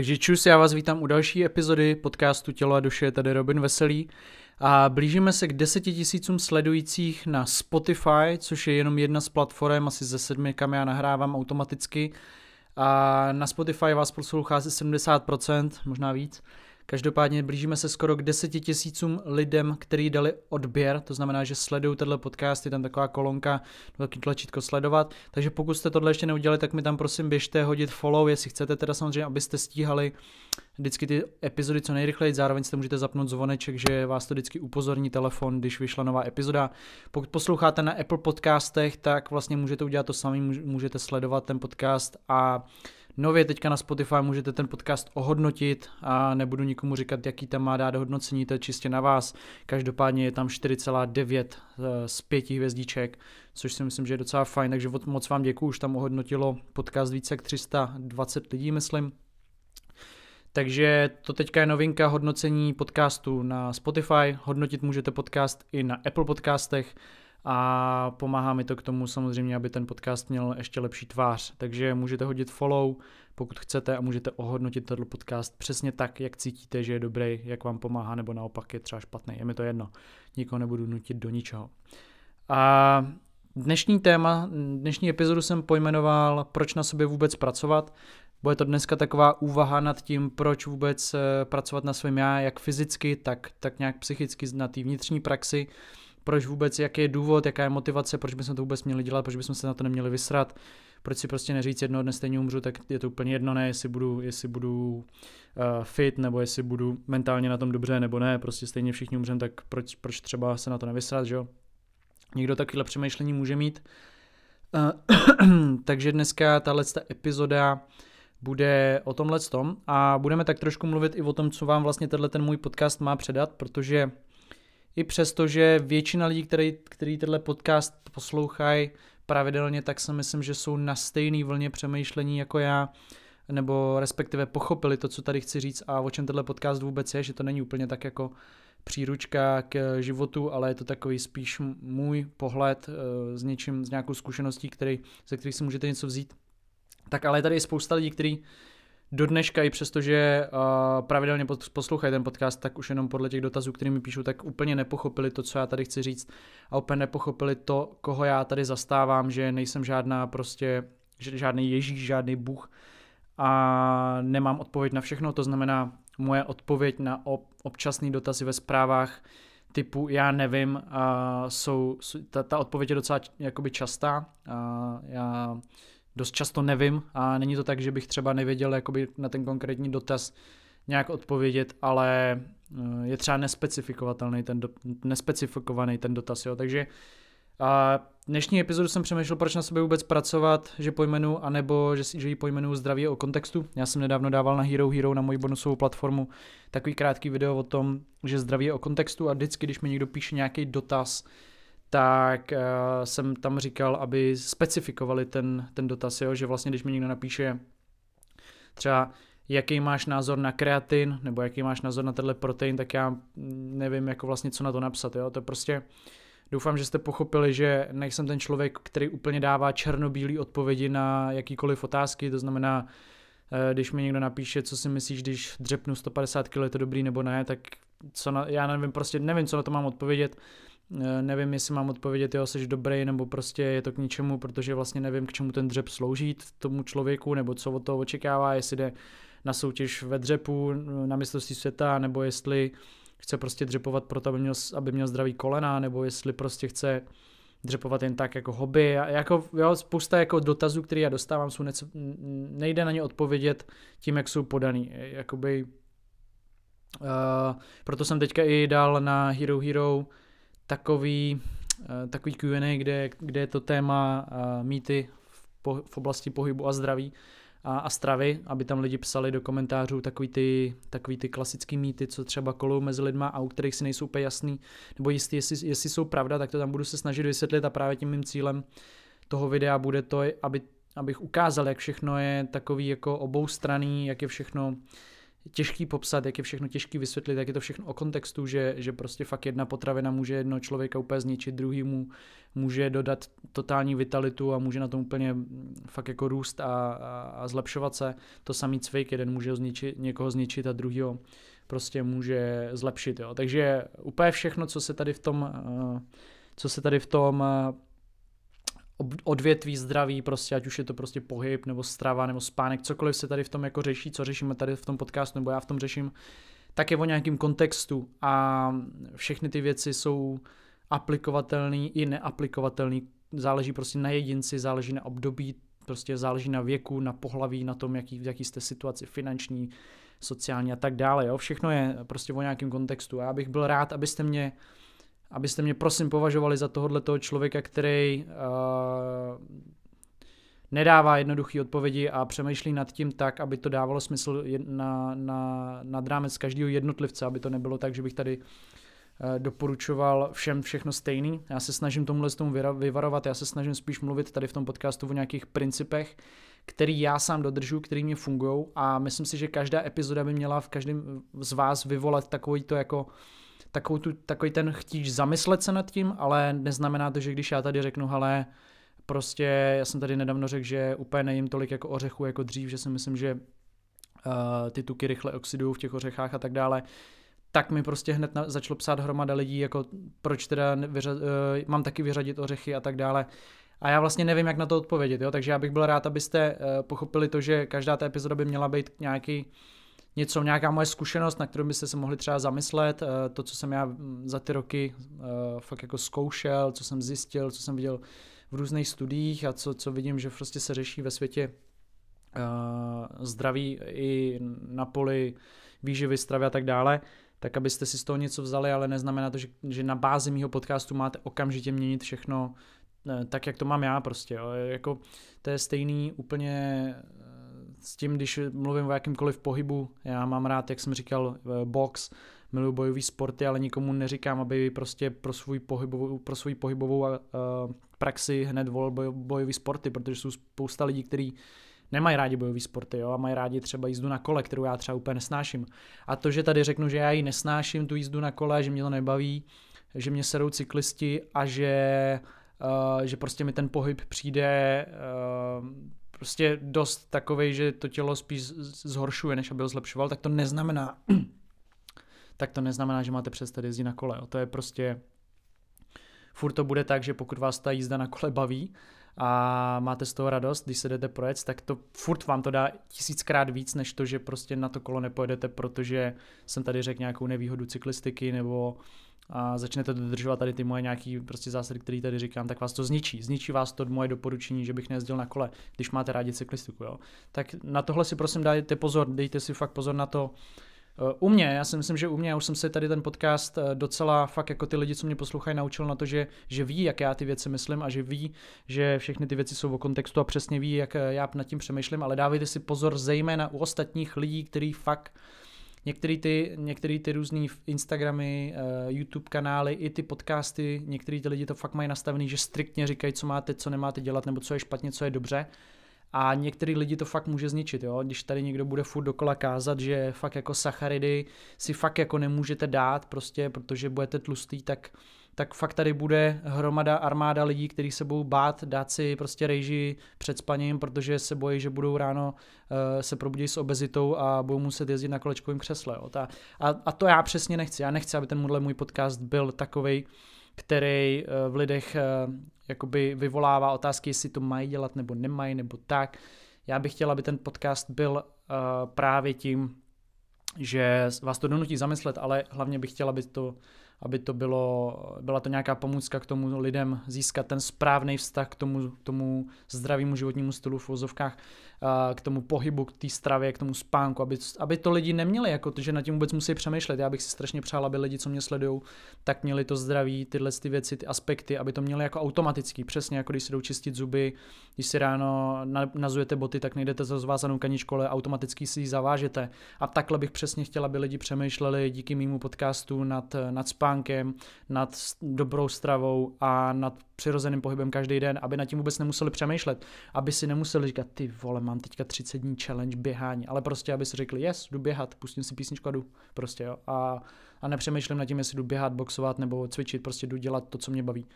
Takže čus, já vás vítám u další epizody podcastu Tělo a duše, tady Robin Veselý. A blížíme se k deseti tisícům sledujících na Spotify, což je jenom jedna z platform, asi ze sedmi, kam já nahrávám automaticky. A na Spotify vás poslouchá asi 70%, možná víc. Každopádně blížíme se skoro k deseti tisícům lidem, kteří dali odběr, to znamená, že sledují tenhle podcast, je tam taková kolonka, velký tlačítko sledovat, takže pokud jste tohle ještě neudělali, tak mi tam prosím běžte hodit follow, jestli chcete teda samozřejmě, abyste stíhali vždycky ty epizody co nejrychleji, zároveň si můžete zapnout zvoneček, že vás to vždycky upozorní telefon, když vyšla nová epizoda. Pokud posloucháte na Apple podcastech, tak vlastně můžete udělat to samé, můžete sledovat ten podcast a Nově teďka na Spotify můžete ten podcast ohodnotit a nebudu nikomu říkat, jaký tam má dát hodnocení, to je čistě na vás. Každopádně je tam 4,9 eh, z 5 hvězdíček, což si myslím, že je docela fajn, takže moc vám děkuju, už tam ohodnotilo podcast více jak 320 lidí, myslím. Takže to teďka je novinka hodnocení podcastu na Spotify. Hodnotit můžete podcast i na Apple podcastech a pomáhá mi to k tomu samozřejmě, aby ten podcast měl ještě lepší tvář. Takže můžete hodit follow, pokud chcete a můžete ohodnotit tenhle podcast přesně tak, jak cítíte, že je dobrý, jak vám pomáhá, nebo naopak je třeba špatný. Je mi to jedno. Nikoho nebudu nutit do ničeho. A dnešní téma, dnešní epizodu jsem pojmenoval, proč na sobě vůbec pracovat. Bude to dneska taková úvaha nad tím, proč vůbec eh, pracovat na svém já, jak fyzicky, tak, tak nějak psychicky na té vnitřní praxi proč vůbec, jaký je důvod, jaká je motivace, proč bychom to vůbec měli dělat, proč bychom se na to neměli vysrat, proč si prostě neříct jednoho dne stejně umřu, tak je to úplně jedno, ne, jestli budu, jestli budu uh, fit, nebo jestli budu mentálně na tom dobře, nebo ne, prostě stejně všichni umřem, tak proč, proč třeba se na to nevysrat, že jo? Někdo takovýhle přemýšlení může mít. Uh, takže dneska tahle epizoda bude o tomhle tom a budeme tak trošku mluvit i o tom, co vám vlastně tenhle ten můj podcast má předat, protože i přesto, že většina lidí, který, který tenhle podcast poslouchají pravidelně, tak si myslím, že jsou na stejné vlně přemýšlení jako já, nebo respektive pochopili to, co tady chci říct a o čem tenhle podcast vůbec je, že to není úplně tak jako příručka k životu, ale je to takový spíš můj pohled eh, s něčím, s nějakou zkušeností, který, ze kterých si můžete něco vzít. Tak ale je tady spousta lidí, kteří do dneška, i přestože uh, pravidelně poslouchají ten podcast, tak už jenom podle těch dotazů, kterými mi píšu, tak úplně nepochopili to, co já tady chci říct a úplně nepochopili to, koho já tady zastávám, že nejsem žádná prostě, žádný Ježíš, žádný Bůh a nemám odpověď na všechno, to znamená moje odpověď na občasný dotazy ve zprávách typu já nevím, a jsou, ta, ta odpověď je docela jakoby častá, a já dost často nevím a není to tak, že bych třeba nevěděl jakoby na ten konkrétní dotaz nějak odpovědět, ale eh, je třeba nespecifikovatelný ten, do, nespecifikovaný ten dotaz, jo. takže a dnešní epizodu jsem přemýšlel, proč na sebe vůbec pracovat, že pojmenu, anebo že, že ji pojmenuju zdraví o kontextu. Já jsem nedávno dával na Hero Hero, na moji bonusovou platformu, takový krátký video o tom, že zdraví je o kontextu a vždycky, když mi někdo píše nějaký dotaz, tak uh, jsem tam říkal, aby specifikovali ten, ten dotaz, jo? že vlastně když mi někdo napíše třeba jaký máš názor na kreatin, nebo jaký máš názor na tenhle protein, tak já nevím jako vlastně co na to napsat, jo? to prostě Doufám, že jste pochopili, že nejsem ten člověk, který úplně dává černobílý odpovědi na jakýkoliv otázky, to znamená, eh, když mi někdo napíše, co si myslíš, když dřepnu 150 kg, je to dobrý nebo ne, tak co na, já nevím, prostě nevím, co na to mám odpovědět. Eh, nevím, jestli mám odpovědět, jo, jsi dobrý, nebo prostě je to k ničemu, protože vlastně nevím, k čemu ten dřep slouží tomu člověku, nebo co od toho očekává, jestli jde na soutěž ve dřepu na mistrovství světa, nebo jestli chce prostě dřepovat proto, aby měl, aby měl zdravý kolena, nebo jestli prostě chce dřepovat jen tak jako hobby. A jako, jo, spousta jako dotazů, které já dostávám, jsou něco, nejde na ně odpovědět tím, jak jsou podaný. Jakoby, uh, proto jsem teďka i dal na Hero Hero takový, eh, takový Q&A, kde, kde je to téma eh, mýty v, po, v oblasti pohybu a zdraví a, a stravy, aby tam lidi psali do komentářů takový ty, takový ty klasický mýty, co třeba kolou mezi lidma a u kterých si nejsou úplně jasný, nebo jistý, jestli, jestli jsou pravda, tak to tam budu se snažit vysvětlit a právě tím mým cílem toho videa bude to, aby, abych ukázal, jak všechno je takový jako oboustraný, jak je všechno těžký popsat, jak je všechno těžký vysvětlit, jak je to všechno o kontextu, že, že prostě fakt jedna potravina může jedno člověka úplně zničit, druhý mu může dodat totální vitalitu a může na tom úplně fakt jako růst a, a, a zlepšovat se. To samý cvik, jeden může zničit, někoho zničit a druhýho prostě může zlepšit. Jo. Takže úplně všechno, co se tady v tom, eh, co se tady v tom eh, odvětví zdraví, prostě ať už je to prostě pohyb, nebo strava, nebo spánek, cokoliv se tady v tom jako řeší, co řešíme tady v tom podcastu, nebo já v tom řeším, tak je o nějakém kontextu a všechny ty věci jsou aplikovatelné i neaplikovatelné. Záleží prostě na jedinci, záleží na období, prostě záleží na věku, na pohlaví, na tom, jaký, v jaký jste situaci finanční, sociální a tak dále. Jo? Všechno je prostě o nějakém kontextu a já bych byl rád, abyste mě abyste mě prosím považovali za tohohle toho člověka, který uh, nedává jednoduché odpovědi a přemýšlí nad tím tak, aby to dávalo smysl na, na, nad rámec každého jednotlivce, aby to nebylo tak, že bych tady uh, doporučoval všem všechno stejný. Já se snažím tomuhle tomu vyvarovat, já se snažím spíš mluvit tady v tom podcastu o nějakých principech, který já sám dodržu, který mě fungují a myslím si, že každá epizoda by měla v každém z vás vyvolat takový to jako takovou tu, takový ten chtíč zamyslet se nad tím, ale neznamená to, že když já tady řeknu, ale prostě já jsem tady nedávno řekl, že úplně nejím tolik jako ořechů jako dřív, že si myslím, že uh, ty tuky rychle oxidují v těch ořechách a tak dále, tak mi prostě hned na, začalo psát hromada lidí, jako proč teda vyřa, uh, mám taky vyřadit ořechy a tak dále. A já vlastně nevím, jak na to odpovědět, jo? takže já bych byl rád, abyste uh, pochopili to, že každá ta epizoda by měla být nějaký něco, nějaká moje zkušenost, na kterou byste se mohli třeba zamyslet, eh, to, co jsem já mm, za ty roky eh, fakt jako zkoušel, co jsem zjistil, co jsem viděl v různých studiích a co, co vidím, že prostě se řeší ve světě eh, zdraví i na poli výživy, stravy a tak dále, tak abyste si z toho něco vzali, ale neznamená to, že, že na bázi mýho podcastu máte okamžitě měnit všechno tak, jak to mám já prostě. Jo. Jako, to je stejný úplně s tím, když mluvím o jakýmkoliv pohybu, já mám rád, jak jsem říkal, eh, box, miluji bojové sporty, ale nikomu neříkám, aby prostě pro svůj pohybovou, pro svůj pohybovou uh, praxi hned volil boj, bojové sporty, protože jsou spousta lidí, kteří nemají rádi bojové sporty jo, a mají rádi třeba jízdu na kole, kterou já třeba úplně nesnáším. A to, že tady řeknu, že já ji nesnáším, tu jízdu na kole, že mě to nebaví, že mě serou cyklisti a že, uh, že prostě mi ten pohyb přijde uh, prostě dost takový, že to tělo spíš zhoršuje, než aby ho zlepšoval, tak to neznamená, tak to neznamená, že máte přestat jezdit na kole. To je prostě, furt to bude tak, že pokud vás ta jízda na kole baví a máte z toho radost, když se jdete projet, tak to furt vám to dá tisíckrát víc, než to, že prostě na to kolo nepojedete, protože jsem tady řekl nějakou nevýhodu cyklistiky nebo a začnete dodržovat tady ty moje nějaký prostě zásady, které tady říkám, tak vás to zničí. Zničí vás to moje doporučení, že bych nejezdil na kole, když máte rádi cyklistiku. Jo. Tak na tohle si prosím dejte pozor, dejte si fakt pozor na to, eh, u mě, já si myslím, že u mě, já už jsem se tady ten podcast eh, docela fakt jako ty lidi, co mě poslouchají, naučil na to, že, že ví, jak já ty věci myslím a že ví, že všechny ty věci jsou o kontextu a přesně ví, jak eh, já nad tím přemýšlím, ale dávejte si pozor zejména u ostatních lidí, kteří fakt Některé ty, některý ty různé Instagramy, uh, YouTube kanály, i ty podcasty, některý ty lidi to fakt mají nastavený, že striktně říkají, co máte, co nemáte dělat, nebo co je špatně, co je dobře. A některý lidi to fakt může zničit, jo? když tady někdo bude furt dokola kázat, že fakt jako sacharidy si fakt jako nemůžete dát, prostě protože budete tlustý, tak tak fakt tady bude hromada armáda lidí, kteří se budou bát dát si prostě rejži před spaním, protože se bojí, že budou ráno uh, se probudit s obezitou a budou muset jezdit na kolečkovém křesle. Jo. Ta, a, a to já přesně nechci. Já nechci, aby tenhle můj podcast byl takový, který uh, v lidech uh, jakoby vyvolává otázky, jestli to mají dělat nebo nemají, nebo tak. Já bych chtěl, aby ten podcast byl uh, právě tím, že vás to donutí zamyslet, ale hlavně bych chtěl, aby to aby to bylo, byla to nějaká pomůcka k tomu lidem získat ten správný vztah k tomu, tomu zdravému životnímu stylu v vozovkách, k tomu pohybu, k té stravě, k tomu spánku, aby, aby to lidi neměli, jako to, že na tím vůbec musí přemýšlet. Já bych si strašně přál, aby lidi, co mě sledují, tak měli to zdraví, tyhle ty věci, ty aspekty, aby to měli jako automatický, přesně jako když si jdou čistit zuby, když si ráno nazujete boty, tak nejdete za zvázanou kaničku, ale automaticky si ji zavážete. A takhle bych přesně chtěl, aby lidi přemýšleli díky mýmu podcastu nad, nad spánku spánkem, nad dobrou stravou a nad přirozeným pohybem každý den, aby nad tím vůbec nemuseli přemýšlet, aby si nemuseli říkat, ty vole, mám teďka 30 dní challenge běhání, ale prostě, aby si řekli, yes, jdu běhat, pustím si písničku a jdu, prostě jo, a, a nepřemýšlím nad tím, jestli jdu běhat, boxovat nebo cvičit, prostě jdu dělat to, co mě baví.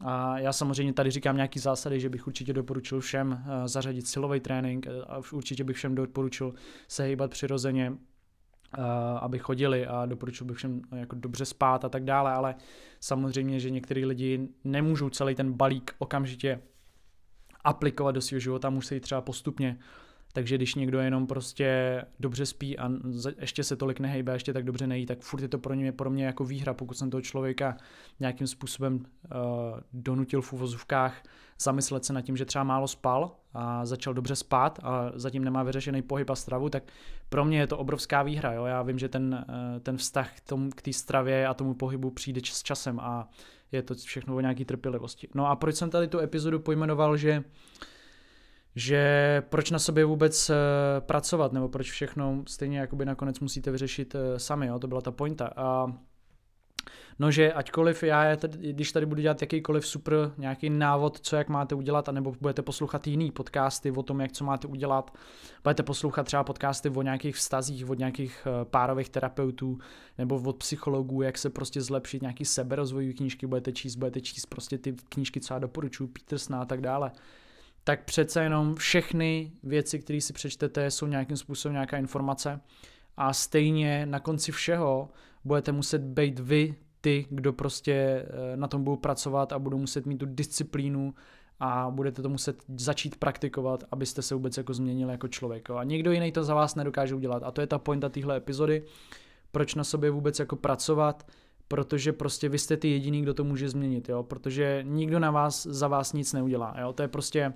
A já samozřejmě tady říkám nějaký zásady, že bych určitě doporučil všem uh, zařadit silový trénink eh, a určitě bych všem doporučil se hýbat přirozeně, aby chodili a doporučil bych všem jako dobře spát a tak dále, ale samozřejmě, že některý lidi nemůžou celý ten balík okamžitě aplikovat do svého života, musí třeba postupně takže když někdo jenom prostě dobře spí a ještě se tolik nehejbe, ještě tak dobře nejí, tak furt je to pro mě, pro mě jako výhra, pokud jsem toho člověka nějakým způsobem uh, donutil v uvozovkách zamyslet se nad tím, že třeba málo spal a začal dobře spát a zatím nemá vyřešený pohyb a stravu, tak pro mě je to obrovská výhra. Jo? Já vím, že ten, uh, ten vztah k té stravě a tomu pohybu přijde s časem a je to všechno o nějaký trpělivosti. No a proč jsem tady tu epizodu pojmenoval, že uh, že proč na sobě vůbec uh, pracovat, nebo proč všechno stejně jakoby nakonec musíte vyřešit uh, sami, jo? to byla ta pointa. A No, že aťkoliv já, když tady budu dělat jakýkoliv super nějaký návod, co jak máte udělat, anebo budete poslouchat jiný podcasty o tom, jak co máte udělat, budete poslouchat třeba podcasty o nějakých vztazích, od nějakých uh, párových terapeutů, nebo od psychologů, jak se prostě zlepšit, nějaký seberozvojový knížky budete číst, budete číst prostě ty knížky, co já doporučuji, Petersna a tak dále tak přece jenom všechny věci, které si přečtete, jsou nějakým způsobem nějaká informace a stejně na konci všeho budete muset být vy ty, kdo prostě eh, na tom budou pracovat a budou muset mít tu disciplínu a budete to muset začít praktikovat, abyste se vůbec jako změnili jako člověk. A někdo jiný to za vás nedokáže udělat. A to je ta pointa téhle epizody, proč na sobě vůbec jako pracovat, protože prostě vy jste ty jediný, kdo to může změnit, jo, protože nikdo na vás, za vás nic neudělá, jo, to je prostě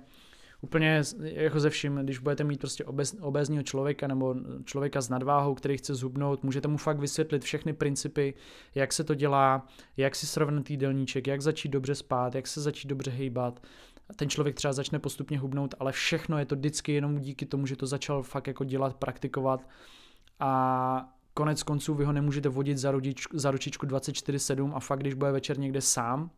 úplně jako ze vším, když budete mít prostě obez, obezního člověka nebo člověka s nadváhou, který chce zhubnout, můžete mu fakt vysvětlit všechny principy, jak se to dělá, jak si srovnat jídelníček, jak začít dobře spát, jak se začít dobře hejbat, ten člověk třeba začne postupně hubnout, ale všechno je to vždycky jenom díky tomu, že to začal fakt jako dělat, praktikovat. A konec konců vy ho nemůžete vodit za, rodičku, za ručičku 24-7 a fakt, když bude večer někde sám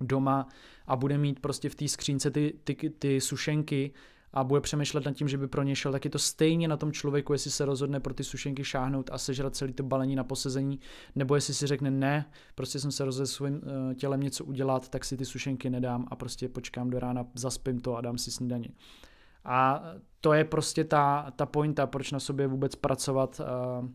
doma a bude mít prostě v té skřínce ty, ty, ty sušenky a bude přemýšlet nad tím, že by pro ně šel, tak je to stejně na tom člověku, jestli se rozhodne pro ty sušenky šáhnout a sežrat celý to balení na posezení, nebo jestli si řekne ne, prostě jsem se rozhodl svým uh, tělem něco udělat, tak si ty sušenky nedám a prostě počkám do rána, zaspím to a dám si snídaně. A to je prostě ta, ta pointa, proč na sobě vůbec pracovat, uh,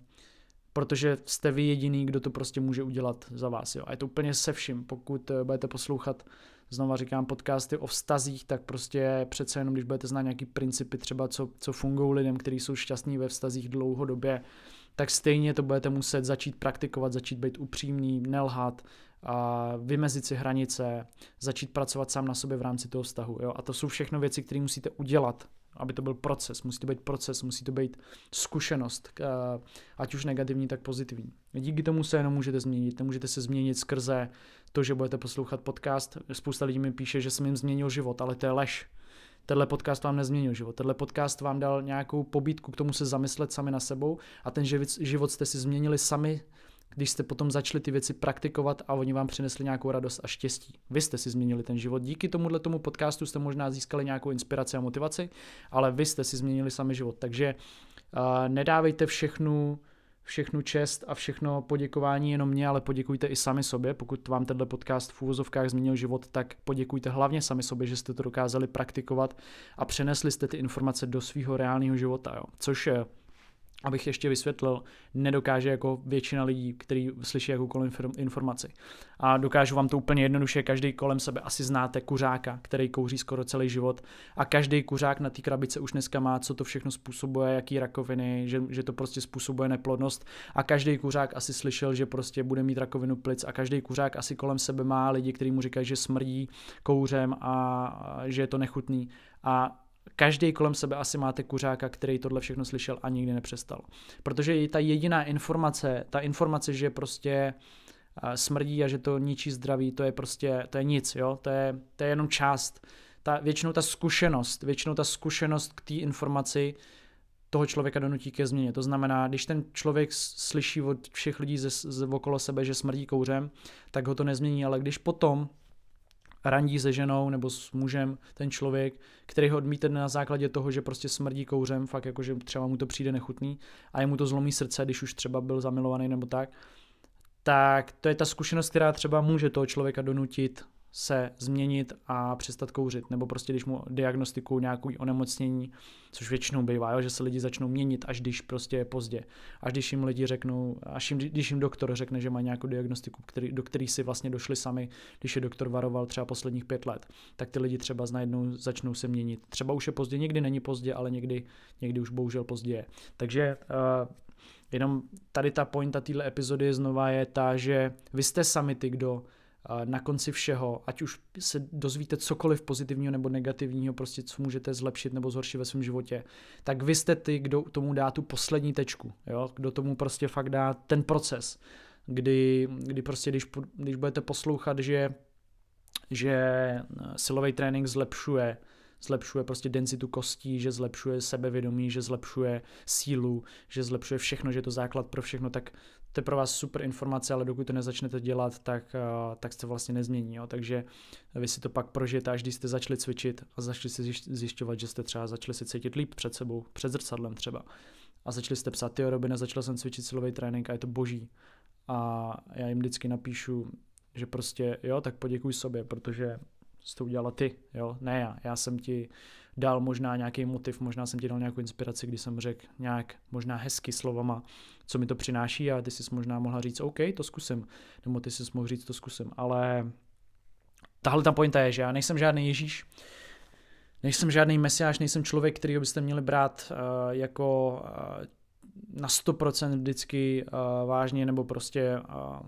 protože jste vy jediný, kdo to prostě může udělat za vás. Jo. A je to úplně se vším. Pokud uh, budete poslouchat znova říkám, podcasty o vztazích, tak prostě přece jenom, když budete znát nějaký principy, třeba co, co fungují lidem, kteří jsou šťastní ve vztazích dlouhodobě, tak stejně to budete muset začít praktikovat, začít být upřímný, nelhat, a vymezit si hranice, začít pracovat sám na sobě v rámci toho vztahu. Jo? A to jsou všechno věci, které musíte udělat, aby to byl proces. Musí to být proces, musí to být zkušenost, ať už negativní, tak pozitivní. Díky tomu se jenom můžete změnit. Nemůžete se změnit skrze to, že budete poslouchat podcast. Spousta lidí mi píše, že jsem jim změnil život, ale to je lež. Tenhle podcast vám nezměnil život. Tenhle podcast vám dal nějakou pobídku k tomu se zamyslet sami na sebou a ten život jste si změnili sami když jste potom začali ty věci praktikovat a oni vám přinesli nějakou radost a štěstí. Vy jste si změnili ten život. Díky tomuhle tomu podcastu jste možná získali nějakou inspiraci a motivaci, ale vy jste si změnili sami život. Takže uh, nedávejte všechnu všechnu čest a všechno poděkování jenom mě, ale poděkujte i sami sobě. Pokud vám tenhle podcast v úvozovkách změnil život, tak poděkujte hlavně sami sobě, že jste to dokázali praktikovat a přenesli jste ty informace do svého reálného života. Jo. Což abych ještě vysvětlil, nedokáže jako většina lidí, který slyší jakoukoliv informaci. A dokážu vám to úplně jednoduše, každý kolem sebe asi znáte kuřáka, který kouří skoro celý život a každý kuřák na té krabice už dneska má, co to všechno způsobuje, jaký rakoviny, že, že to prostě způsobuje neplodnost a každý kuřák asi slyšel, že prostě bude mít rakovinu plic a každý kuřák asi kolem sebe má lidi, kteří mu říkají, že smrdí kouřem a že je to nechutný. A každý kolem sebe asi máte kuřáka, který tohle všechno slyšel a nikdy nepřestal. Protože ta jediná informace, ta informace, že prostě smrdí a že to ničí zdraví, to je prostě, to je nic, jo, to je, to je jenom část. Ta, většinou ta zkušenost, většinou ta zkušenost k té informaci toho člověka donutí ke změně. To znamená, když ten člověk slyší od všech lidí ze, ze okolo sebe, že smrdí kouřem, tak ho to nezmění, ale když potom randí se ženou nebo s mužem ten člověk, který ho odmítne na základě toho, že prostě smrdí kouřem, fakt jako, že třeba mu to přijde nechutný a je mu to zlomí srdce, když už třeba byl zamilovaný nebo tak, tak to je ta zkušenost, která třeba může toho člověka donutit se změnit a přestat kouřit, nebo prostě když mu diagnostikují nějakou onemocnění, což většinou bývá, jo, že se lidi začnou měnit, až když prostě je pozdě. Až když jim lidi řeknou, až jim, když jim doktor řekne, že má nějakou diagnostiku, který, do který si vlastně došli sami, když je doktor varoval třeba posledních pět let, tak ty lidi třeba najednou začnou se měnit. Třeba už je pozdě, někdy není pozdě, ale někdy, někdy už bohužel pozdě je. Takže uh, jenom tady ta pointa téhle epizody znova je ta, že vy jste sami ty, kdo na konci všeho, ať už se dozvíte cokoliv pozitivního nebo negativního, prostě co můžete zlepšit nebo zhoršit ve svém životě, tak vy jste ty, kdo tomu dá tu poslední tečku, jo? kdo tomu prostě fakt dá ten proces, kdy, kdy prostě když, když budete poslouchat, že, že silový trénink zlepšuje zlepšuje prostě denzitu kostí, že zlepšuje sebevědomí, že zlepšuje sílu, že zlepšuje všechno, že je to základ pro všechno, tak to je pro vás super informace, ale dokud to nezačnete dělat, tak, uh, tak se vlastně nezmění. Jo? Takže vy si to pak prožijete, až když jste začali cvičit a začali si zjišťovat, že jste třeba začali si cítit líp před sebou, před zrcadlem třeba. A začali jste psát, ty Robine, začal jsem cvičit silový trénink a je to boží. A já jim vždycky napíšu, že prostě jo, tak poděkuj sobě, protože jsi to udělala ty, jo, ne já. Já jsem ti dal možná nějaký motiv, možná jsem ti dal nějakou inspiraci, když jsem řekl nějak možná hezky slovama, co mi to přináší a ty jsi možná mohla říct, OK, to zkusím, nebo ty jsi mohl říct, to zkusím, ale tahle ta pointa je, že já nejsem žádný Ježíš, nejsem žádný mesiáš, nejsem člověk, který byste měli brát uh, jako uh, na 100% vždycky uh, vážně, nebo prostě uh,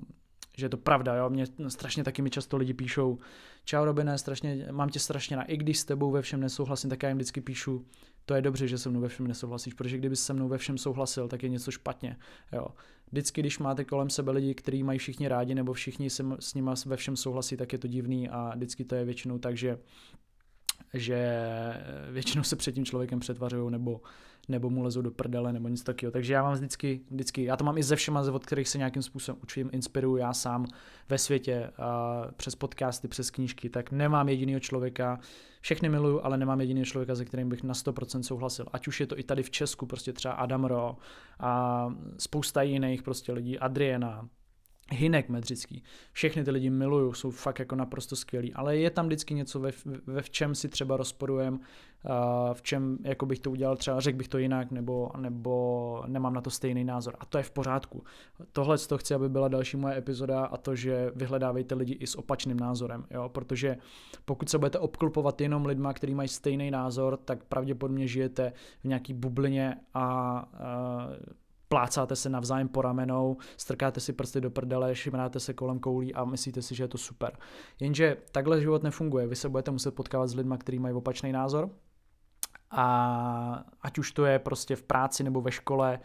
že je to pravda, jo, mě strašně taky mi často lidi píšou, čau Robine, strašně, mám tě strašně na, i když s tebou ve všem nesouhlasím, tak já jim vždycky píšu, to je dobře, že se mnou ve všem nesouhlasíš, protože kdyby se mnou ve všem souhlasil, tak je něco špatně, jo. Vždycky, když máte kolem sebe lidi, kteří mají všichni rádi, nebo všichni se s nimi ve všem souhlasí, tak je to divný a vždycky to je většinou tak, že že většinou se před tím člověkem přetvařují nebo, nebo mu lezou do prdele nebo nic takového. Takže já mám vždycky, vždycky, já to mám i ze všema, od kterých se nějakým způsobem učím, inspiruju já sám ve světě, uh, přes podcasty, přes knížky, tak nemám jediného člověka, všechny miluju, ale nemám jediného člověka, se kterým bych na 100% souhlasil. Ať už je to i tady v Česku, prostě třeba Adam Ro a spousta jiných prostě lidí, Adriana, Hinek Medřický. Všechny ty lidi miluju, jsou fakt jako naprosto skvělí, ale je tam vždycky něco, ve, ve v čem si třeba rozporujem, v čem jako bych to udělal, třeba řekl bych to jinak, nebo, nebo nemám na to stejný názor. A to je v pořádku. Tohle to chci, aby byla další moje epizoda a to, že vyhledávejte lidi i s opačným názorem, jo? protože pokud se budete obklopovat jenom lidma, kteří mají stejný názor, tak pravděpodobně žijete v nějaký bublině a, a plácáte se navzájem po ramenou, strkáte si prsty do prdele, šimráte se kolem koulí a myslíte si, že je to super. Jenže takhle život nefunguje. Vy se budete muset potkávat s lidmi, kteří mají opačný názor a ať už to je prostě v práci nebo ve škole,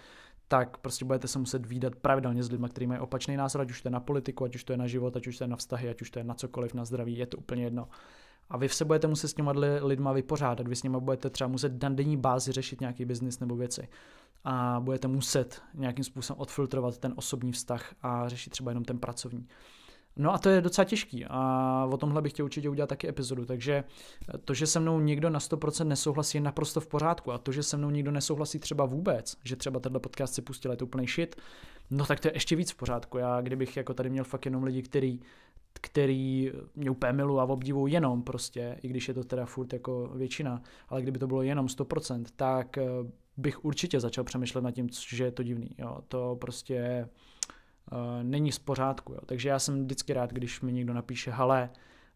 tak prostě budete se muset výdat pravidelně s lidmi, kteří mají opačný názor, ať už to je na politiku, ať už to je na život, ať už to je na vztahy, ať už to je na cokoliv, na zdraví, je to úplně jedno. A vy se budete muset s těma lidma vypořádat, vy s nimi budete třeba muset na denní bázi řešit nějaký biznis nebo věci a budete muset nějakým způsobem odfiltrovat ten osobní vztah a řešit třeba jenom ten pracovní. No a to je docela těžký a o tomhle bych chtěl určitě udělat taky epizodu, takže to, že se mnou někdo na 100% nesouhlasí je naprosto v pořádku a to, že se mnou někdo nesouhlasí třeba vůbec, že třeba tenhle podcast si pustil, je to úplný shit, no tak to je ještě víc v pořádku. Já kdybych jako tady měl fakt jenom lidi, který který mě úplně milu a obdivu jenom prostě, i když je to teda furt jako většina, ale kdyby to bylo jenom 100%, tak bych určitě začal přemýšlet nad tím, že je to divný. Jo. To prostě uh, není z pořádku. Jo. Takže já jsem vždycky rád, když mi někdo napíše, hele,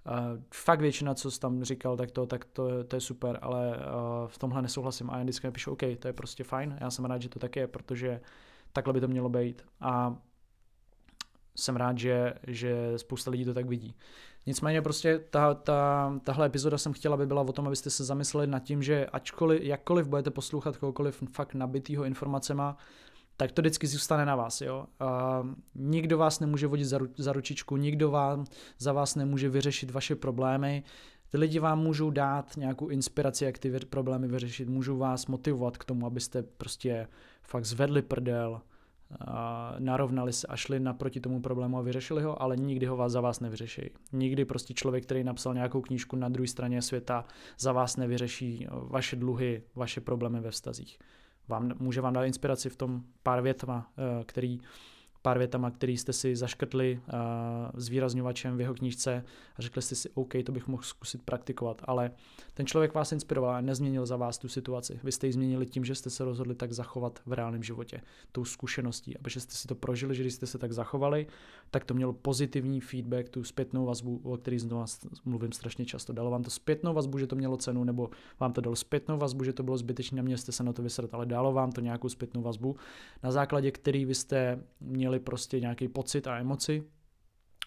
uh, fakt většina, co jsi tam říkal, tak to, tak to, to je super, ale uh, v tomhle nesouhlasím. A já vždycky napíšu, OK, to je prostě fajn, já jsem rád, že to tak je, protože takhle by to mělo být. A jsem rád, že, že spousta lidí to tak vidí. Nicméně prostě ta, ta, tahle epizoda jsem chtěla, aby byla o tom, abyste se zamysleli nad tím, že ačkoliv, jakkoliv budete poslouchat kohokoliv fakt nabitýho informacema, tak to vždycky zůstane na vás. Jo? A nikdo vás nemůže vodit za, ru, za ručičku, nikdo vám, za vás nemůže vyřešit vaše problémy. Ty lidi vám můžou dát nějakou inspiraci, jak ty problémy vyřešit, můžou vás motivovat k tomu, abyste prostě fakt zvedli prdel, narovnali se a šli naproti tomu problému a vyřešili ho, ale nikdy ho vás za vás nevyřeší. Nikdy prostě člověk, který napsal nějakou knížku na druhé straně světa, za vás nevyřeší vaše dluhy, vaše problémy ve vztazích. Vám, může vám dát inspiraci v tom pár větma, eh, který pár větama, který jste si zaškrtli uh, s výrazňovačem v jeho knížce a řekli jste si, OK, to bych mohl zkusit praktikovat, ale ten člověk vás inspiroval a nezměnil za vás tu situaci. Vy jste ji změnili tím, že jste se rozhodli tak zachovat v reálném životě, tou zkušeností, aby jste si to prožili, že když jste se tak zachovali, tak to mělo pozitivní feedback, tu zpětnou vazbu, o který znovu mluvím strašně často. Dalo vám to zpětnou vazbu, že to mělo cenu, nebo vám to dalo zpětnou vazbu, že to bylo zbytečné, měli jste se na to vysrat, ale dalo vám to nějakou zpětnou vazbu, na základě který vy jste měli měli prostě nějaký pocit a emoci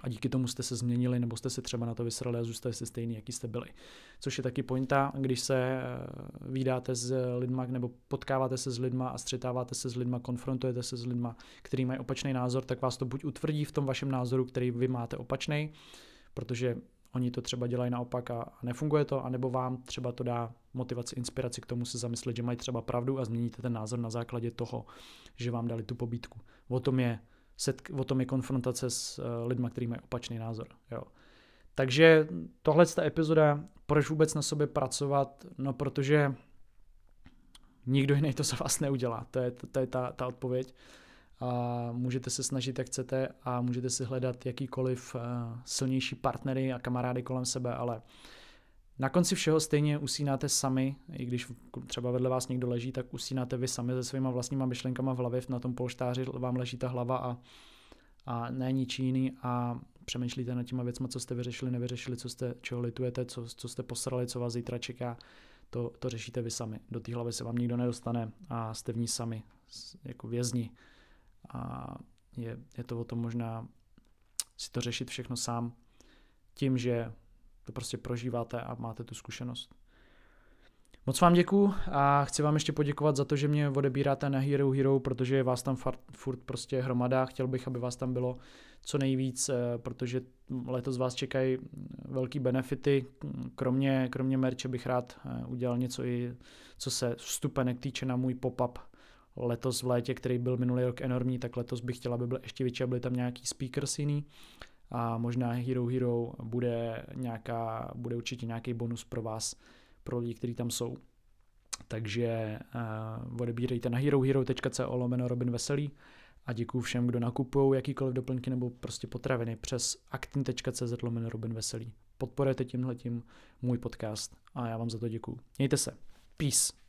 a díky tomu jste se změnili nebo jste se třeba na to vysrali a zůstali jste stejný, jaký jste byli. Což je taky pointa, když se eh, vydáte s lidma nebo potkáváte se s lidma a střetáváte se s lidma, konfrontujete se s lidma, kteří mají opačný názor, tak vás to buď utvrdí v tom vašem názoru, který vy máte opačný, protože oni to třeba dělají naopak a nefunguje to, anebo vám třeba to dá motivaci, inspiraci k tomu se zamyslet, že mají třeba pravdu a změníte ten názor na základě toho, že vám dali tu pobídku. O tom je setk- o tom je konfrontace s uh, lidmi, kteří mají opačný názor. Jo. Takže tohle ta epizoda, proč vůbec na sobě pracovat, no protože nikdo jiný to za vás neudělá, to je, to, je ta, ta odpověď. A můžete se snažit, jak chcete a můžete si hledat jakýkoliv uh, silnější partnery a kamarády kolem sebe, ale na konci všeho stejně usínáte sami, i když třeba vedle vás někdo leží, tak usínáte vy sami se svýma vlastníma myšlenkama v hlavě, na tom polštáři vám leží ta hlava a, a ne ničí jiný a přemýšlíte nad těma věcmi, co jste vyřešili, nevyřešili, co jste, čeho litujete, co, co jste posrali, co vás zítra čeká, to, to řešíte vy sami. Do té hlavy se vám nikdo nedostane a jste v ní sami, jako vězni. A je, je to o tom možná si to řešit všechno sám tím, že to prostě prožíváte a máte tu zkušenost. Moc vám děkuju a chci vám ještě poděkovat za to, že mě odebíráte na Hero Hero, protože je vás tam furt prostě hromada. Chtěl bych, aby vás tam bylo co nejvíc, eh, protože letos vás čekají velký benefity. Kromě, kromě merče bych rád eh, udělal něco i, co se vstupenek týče na můj pop-up letos v létě, který byl minulý rok enormní, tak letos bych chtěl, aby byl ještě větší byly tam nějaký speakers jiný a možná Hero Hero bude, nějaká, bude určitě nějaký bonus pro vás, pro lidi, kteří tam jsou. Takže uh, odebírejte na herohero.co lomeno Robin Veselý a děkuji všem, kdo nakupují jakýkoliv doplňky nebo prostě potraviny přes actin.cz lomeno Robin Veselý. Podporujete tímhletím můj podcast a já vám za to děkuji. Mějte se. Peace.